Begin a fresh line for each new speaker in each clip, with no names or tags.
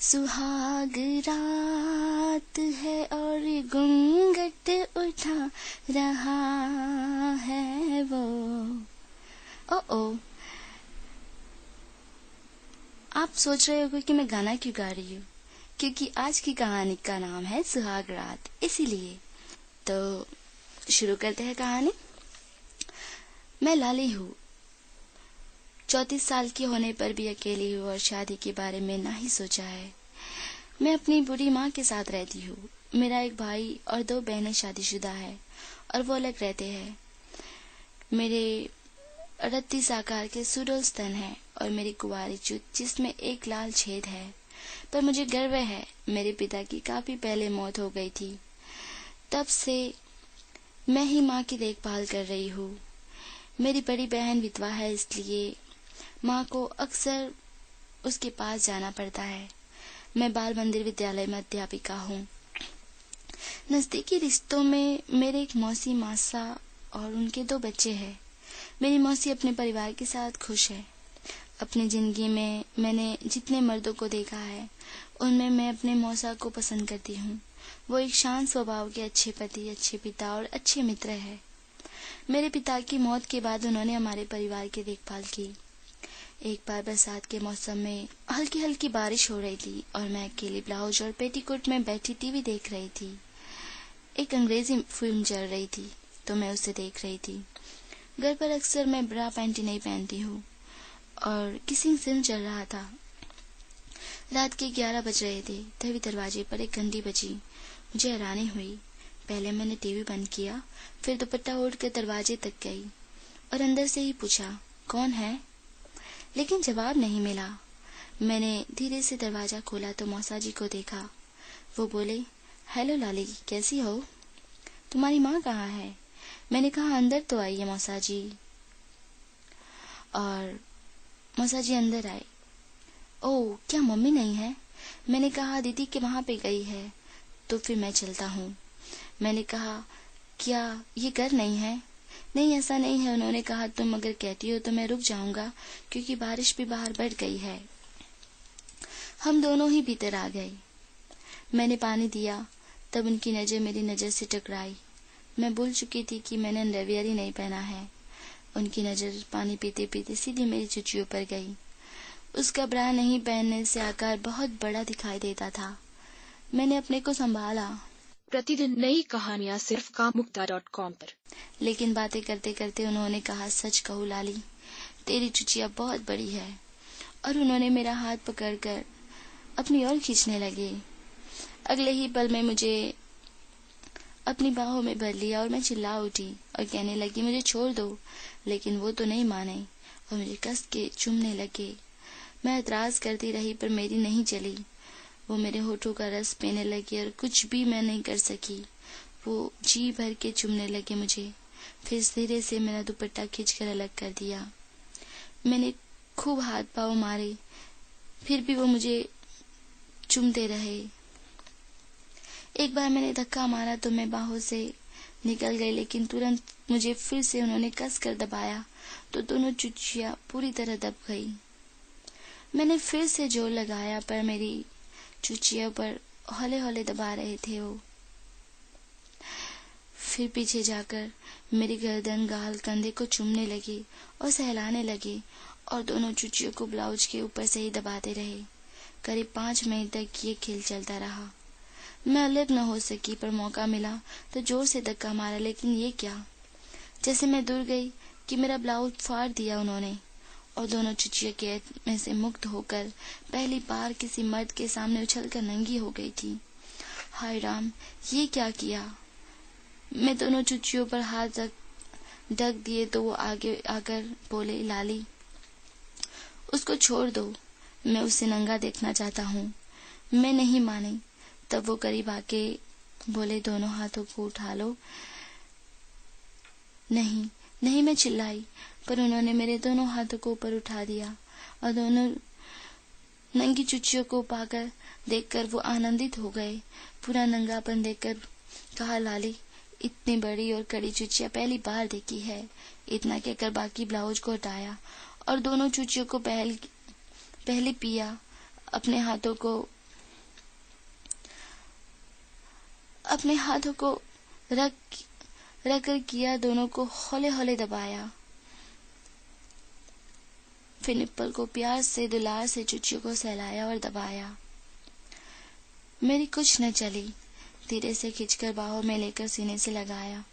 सुहाग रात है और घूंघट उठा रहा है वो। ओ ओ। आप सोच रहे होगे कि मैं गाना क्यों गा रही हूँ? क्योंकि आज की कहानी का नाम है सुहाग रात, इसीलिए। तो शुरू करते हैं कहानी। मैं लाली हूँ चौतीस साल की होने पर भी अकेली हूँ और शादी के बारे में ना ही सोचा है। मैं अपनी बुरी माँ के साथ रहती हूँ। मेरा एक भाई और दो बहनें शादीशुदा है और वो अलग रहते हैं। मेरे अड़तीस आकार के सुडोल स्तन है और मेरी कुवारी चुत, जिसमें एक लाल छेद है। पर मुझे गर्व है, मेरे पिता की काफ़ी पहले मौत हो गई थी। तब से मैं ही माँ की देखभाल कर रही हूँ। मेरी बड़ी बहन विधवा है, इसलिए माँ को अक्सर उसके पास जाना पड़ता है। मैं बाल मंदिर विद्यालय में अध्यापिका हूँ। नजदीकी रिश्तों में मेरे एक मौसी मासा और उनके दो बच्चे हैं। मेरी मौसी अपने परिवार के साथ खुश है। अपनी ज़िंदगी में मैंने जितने मर्दों को देखा है, उनमें मैं अपने मौसा को पसंद करती हूँ। वो एक शांत स्वभाव के अच्छे पति, अच्छे पिता और अच्छे मित्र है। मेरे पिता की मौत के बाद उन्होंने हमारे परिवार की देखभाल की। एक बार बरसात के मौसम में हल्की हल्की बारिश हो रही थी और मैं अकेली ब्लाउज और पेटीकोट में बैठी टीवी देख रही थी। एक अंग्रेज़ी फ़िल्म चल रही थी तो मैं उसे देख रही थी। घर पर अक्सर मैं ब्रा पैंटी नहीं पहनती हूँ और किसी फ़िल्म चल रहा था। रात के ग्यारह बज रहे थे, तभी दरवाजे पर एक घंटी बजी। मुझे हैरानी हुई। पहले मैंने टीवी बंद किया, फिर दुपट्टा ओढ़ कर दरवाजे तक गई और अंदर से ही पूछा, कौन है? लेकिन जवाब नहीं मिला। मैंने धीरे से दरवाज़ा खोला तो मौसा जी को देखा। वो बोले, हेलो लाली, कैसी हो? तुम्हारी माँ कहाँ है? मैंने कहा, अंदर तो आई है मौसा जी और मौसा जी अंदर आए ओ, क्या मम्मी नहीं है? मैंने कहा, दीदी के वहाँ पे गई है तो फिर मैं चलता हूँ। मैंने कहा, क्या ये घर नहीं है? नहीं, ऐसा नहीं है। उन्होंने कहा, तुम अगर कहती हो तो मैं रुक जाऊँगा, क्योंकि बारिश भी बाहर बढ़ गई है। हम दोनों ही भीतर आ गए। मैंने पानी दिया, तब उनकी नज़र मेरी नज़र से टकराई। मैं भूल चुकी थी कि मैंने अंडरवियर ही नहीं पहना है। उनकी नज़र पानी पीते पीते सीधी मेरी चुचियों पर गई। उसका ब्रा नहीं पहनने से आकार बहुत बड़ा दिखाई देता था। मैंने अपने को संभाला।
प्रतिदिन नई कहानियाँ सिर्फ़ कामुक्ता डॉट कॉम पर।
लेकिन बातें करते करते उन्होंने कहा, सच कहू लाली, तेरी चुचिया बहुत बड़ी है। और उन्होंने मेरा हाथ पकड़कर अपनी ओर खींचने लगे। अगले ही पल में मुझे अपनी बाहों में भर लिया और मैं चिल्ला उठी और कहने लगी, मुझे छोड़ दो, लेकिन वो तो नहीं माने और मुझे कस के चुमने लगे। मैं एतराज़ करती रही पर मेरी नहीं चली। वो मेरे होठों का रस पीने लगे और कुछ भी मैं नहीं कर सकी। वो जी भर के चुमने लगे मुझे। फिर धीरे से मेरा दुपट्टा खींचकर अलग कर दिया। मैंने खूब हाथ पाव मारे। फिर भी वो मुझे चुमते रहे। एक बार मैंने धक्का मारा तो मैं बाहों से निकल गई, लेकिन तुरंत मुझे फिर से उन्होंने कस कर दबाया तो दोनों चुचिया पूरी तरह दब गई। मैंने फिर से ज़ोर लगाया, पर मेरी चुचिया पर हौले हौले दबा रहे थे वो। फिर पीछे जाकर मेरी गर्दन, गाल, कंधे को चूमने लगे और सहलाने लगे और दोनों चुचियों को ब्लाउज के ऊपर से ही दबाते रहे। करीब पाँच मिनट तक ये खेल चलता रहा। मैं अलग न हो सकी, पर मौका मिला तो ज़ोर से धक्का मारा, लेकिन ये क्या? जैसे मैं दूर गई कि मेरा ब्लाउज फाड़ दिया उन्होंने। और दोनों चुचिया में से मुक्त होकर पहली बार किसी मर्द के सामने उछलकर नंगी हो गई थी। हाय राम, ये क्या किया? मैं दोनों चुचियों पर हाथ रख, ढक दिए तो वो आगे आकर बोले, लाली, उसको छोड़ दो, मैं उसे नंगा देखना चाहता हूँ। मैं नहीं माने। तब वो करीब आके बोले, दोनों हाथों को उठा लो। नहीं नहीं, मैं चिल्लाई, पर उन्होंने मेरे दोनों हाथों को ऊपर उठा दिया और दोनों नंगी चुचियों को पाकर देखकर वो आनंदित हो गए। पूरा नंगापन देखकर कहा, लाली, इतनी बड़ी और कड़ी चुचिया पहली बार देखी है। इतना कहकर बाकी ब्लाउज को हटाया और दोनों चुचियों को पहल, पहले पिया, अपने हाथों को, अपने हाथों को रख रख कर किया, दोनों को हौले हौले दबाया। फिर निप्पल को प्यार से, दुलार से चुचियों को सहलाया और दबाया। मेरी कुछ न चली। धीरे से खिंचकर बाहों में लेकर सीने से लगाया।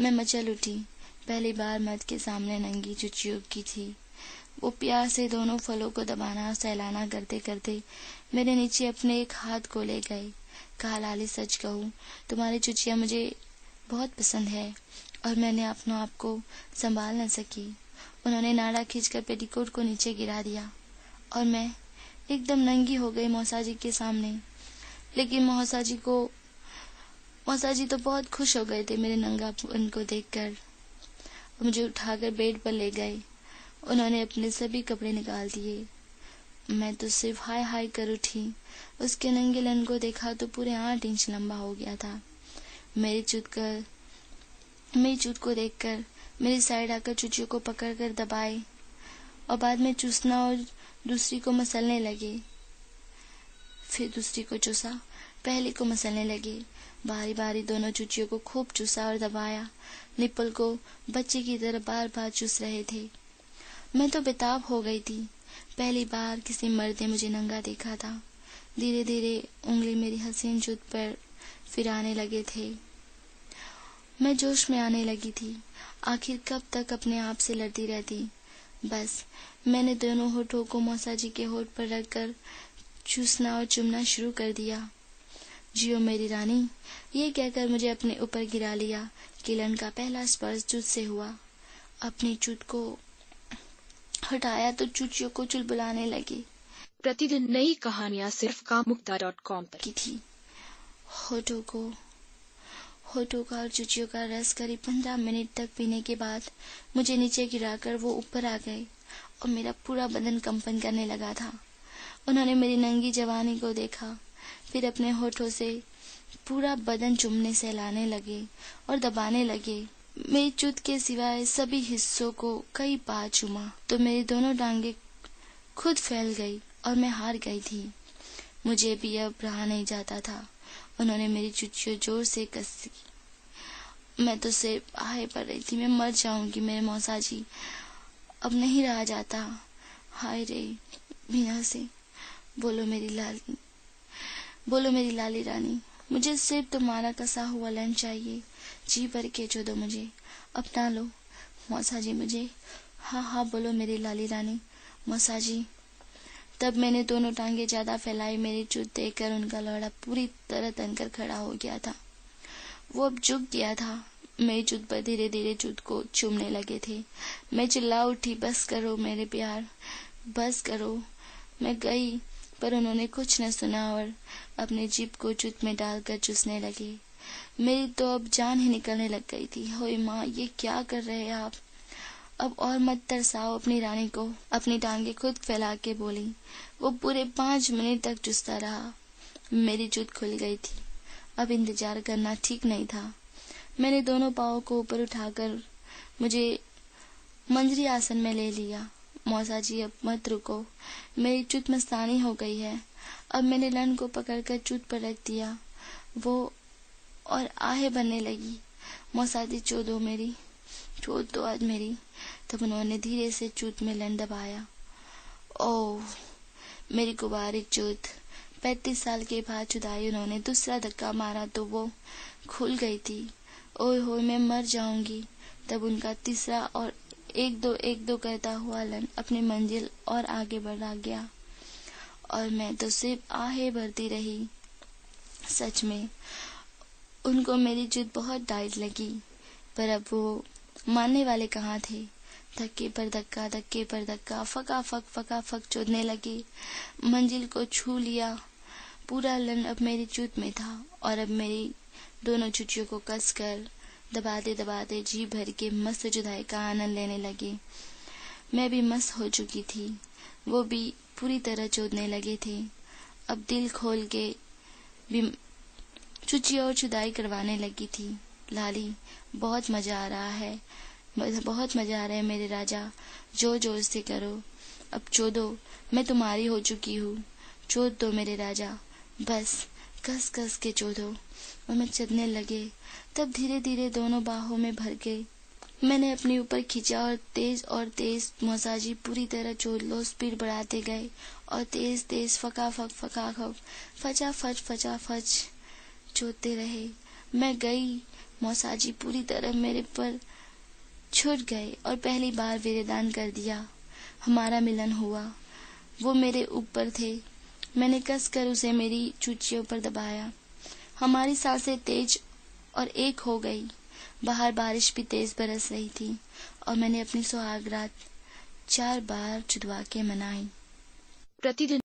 मैं मचल उठी। पहली बार मद के सामने नंगी चुचियों की थी। वो प्यार से दोनों फलों को दबाना सहलाना करते करते मेरे नीचे अपने एक हाथ को ले गए। कहा, लाली, सच कहूँ, तुम्हारी चुचिया मुझे बहुत पसंद है और मैंने अपना आप को संभाल न सकी। उन्होंने नाड़ा खींचकर पेटीकोट को नीचे गिरा दिया और मैं एकदम नंगी हो गई मौसा जी के सामने। लेकिन मौसा जी को मौसा जी तो बहुत खुश हो गए थे मेरे नंगापन को देखकर। मुझे उठाकर बेड पर ले गए। उन्होंने अपने सभी कपड़े निकाल दिए। मैं तो सिर्फ़ हाय हाय कर उठी। उसके नंगे लन को देखा तो पूरे आठ इंच लंबा हो गया था। मेरी चुत कर, मेरी चुत को देखकर, मेरी साइड आकर चुचियों को पकड़कर दबाए और बाद में चूसना और दूसरी को मसलने लगे। फिर दूसरी को चूसा, पहली को मसलने लगे। बारी बारी दोनों चुचियों को खूब चूसा और दबाया। निप्पल को बच्चे की तरह बार बार चूस रहे थे। मैं तो बेताब हो गई थी। पहली बार किसी मर्द ने मुझे नंगा देखा था। धीरे धीरे उंगली मेरी हसीन जुद पर फिराने लगे थे। मैं जोश में आने लगी थी। आखिर कब तक अपने आप से लड़ती रहती? बस मैंने दोनों होठों को मौसा जी के होठ पर रखकर चूसना और चुमना शुरू कर दिया। जियो मेरी रानी ये कहकर मुझे अपने ऊपर गिरा लिया। किलन का पहला स्पर्श चुत से हुआ। अपनी चुत को हटाया तो चुचियों को चुलबुलाने लगी।
प्रतिदिन नई कहानियाँ सिर्फ़ कामुक्ता डॉट कॉम पर।
की थी। होठों को होठों का और चुचियों का रस करीब पंद्रह मिनट तक पीने के बाद मुझे नीचे गिराकर वो ऊपर आ गए और मेरा पूरा बदन कंपन करने लगा था। उन्होंने मेरी नंगी जवानी को देखा, फिर अपने होठों से पूरा बदन चुमने से लाने लगे और दबाने लगे। मेरी चुत के सिवाय सभी हिस्सों को कई बार चुमा तो मेरी दोनों डांगे खुद फैल गई और मैं हार गई थी। मुझे भी अब रहा नहीं जाता था। उन्होंने मेरी चुचियों ज़ोर से कसी मैं तो सिर्फ़ आए पड़ रही थी, मैं मर जाऊँगी मेरे मौसा जी। अब नहीं रहा जाता। हाय रे बिना से। बोलो मेरी लाली। बोलो मेरी लाली रानी, मुझे सिर्फ़ तुम्हारा कसा हुआ लन चाहिए। जी भर के जो दो मुझे, अपना लो। मौसा जी मुझे। हाँ हाँ बोलो मेरी लाली रानी। मौसा जी तब मैंने दोनों टांगे ज़्यादा फैलाई। मेरी चुत देखकर उनका लौड़ा पूरी तरह तनकर खड़ा हो गया था। वो अब झुक गया था। मेरी चुत पर धीरे धीरे चुत को चूमने लगे थे। मैं चिल्ला उठी, बस करो मेरे प्यार, बस करो। मैं गई, पर उन्होंने कुछ न सुना और अपने जीप को चुत में डालकर चूसने लगे। मेरी तो अब जान ही निकलने लग गई थी। हो माँ, ये क्या कर रहे हैं आप? अब और मत तरसाओ अपनी रानी को, अपनी टांगे खुद फैला के बोली। वो पूरे पाँच मिनट तक चुसता रहा। मेरी चुत खुल गई थी। अब इंतज़ार करना ठीक नहीं था। मैंने दोनों पाओ को ऊपर उठाकर मुझे मंजरी आसन में ले लिया। मौसा जी, अब मत रुको। मेरी चुत मस्तानी हो गई है। अब मैंने लन को पकड़कर चुत पर रख दिया। वो और आहे बनने लगी। मौसा जी चो मेरी। चोद दो आज मेरी, तब उन्होंने धीरे से चूत में लन दबाया। ओह, मेरी गुबारी चूत, पैतीस साल के बाद चुदाई उन्होंने, दूसरा धक्का मारा तो वो खुल गई थी। ओए हो मैं मर जाऊँगी, तब उनका तीसरा और एक दो एक दो करता हुआ लन अपनी मंजिल और आगे बढ़ा गया। और मैं तो सिर्फ़ आहे भरती रही, सच में। उनको मेरी जिद बहुत डाइट लगी, पर अब वो मानने वाले कहाँ थे? धक्के पर धक्का, धक्के पर धक्का, फका, फक फका, फक चोदने लगे। मंजिल को छू लिया। पूरा लन अब मेरी चूत में था और अब मेरी दोनों चुटियों को कस कर दबाते दबाते जी भर के मस्त जुदाई का आनंद लेने लगे। मैं भी मस्त हो चुकी थी। वो भी पूरी तरह चोदने लगे थे। अब दिल खोल के भी चुची और चुदाई करवाने लगी थी। लाली, बहुत मज़ा आ रहा है। बहुत मज़ा आ रहा है मेरे राजा। ज़ोर ज़ोर से करो, अब चोदो, मैं तुम्हारी हो चुकी हूँ। चोद दो मेरे राजा। बस, कस कस के चोदो। और मैं चलने लगे। तब धीरे धीरे दोनों बाहों में भर गए। मैंने अपने ऊपर खींचा और तेज और तेज मोसाजी पूरी तरह चोद लो स्पीड बढ़ाते गए। और तेज तेज फका फक फका फक फचा फच फचा फच चोदते रहे। मैं गई मौसाजी पूरी तरह मेरे पर छुट गए और पहली बार वीरदान कर दिया। हमारा मिलन हुआ। वो मेरे ऊपर थे। मैंने कस कर उसे मेरी चूचियों पर दबाया। हमारी साँसें तेज और एक हो गई। बाहर बारिश भी तेज बरस रही थी और मैंने अपनी सुहाग रात चार बार चुदवा के मनाई।
प्रतिदिन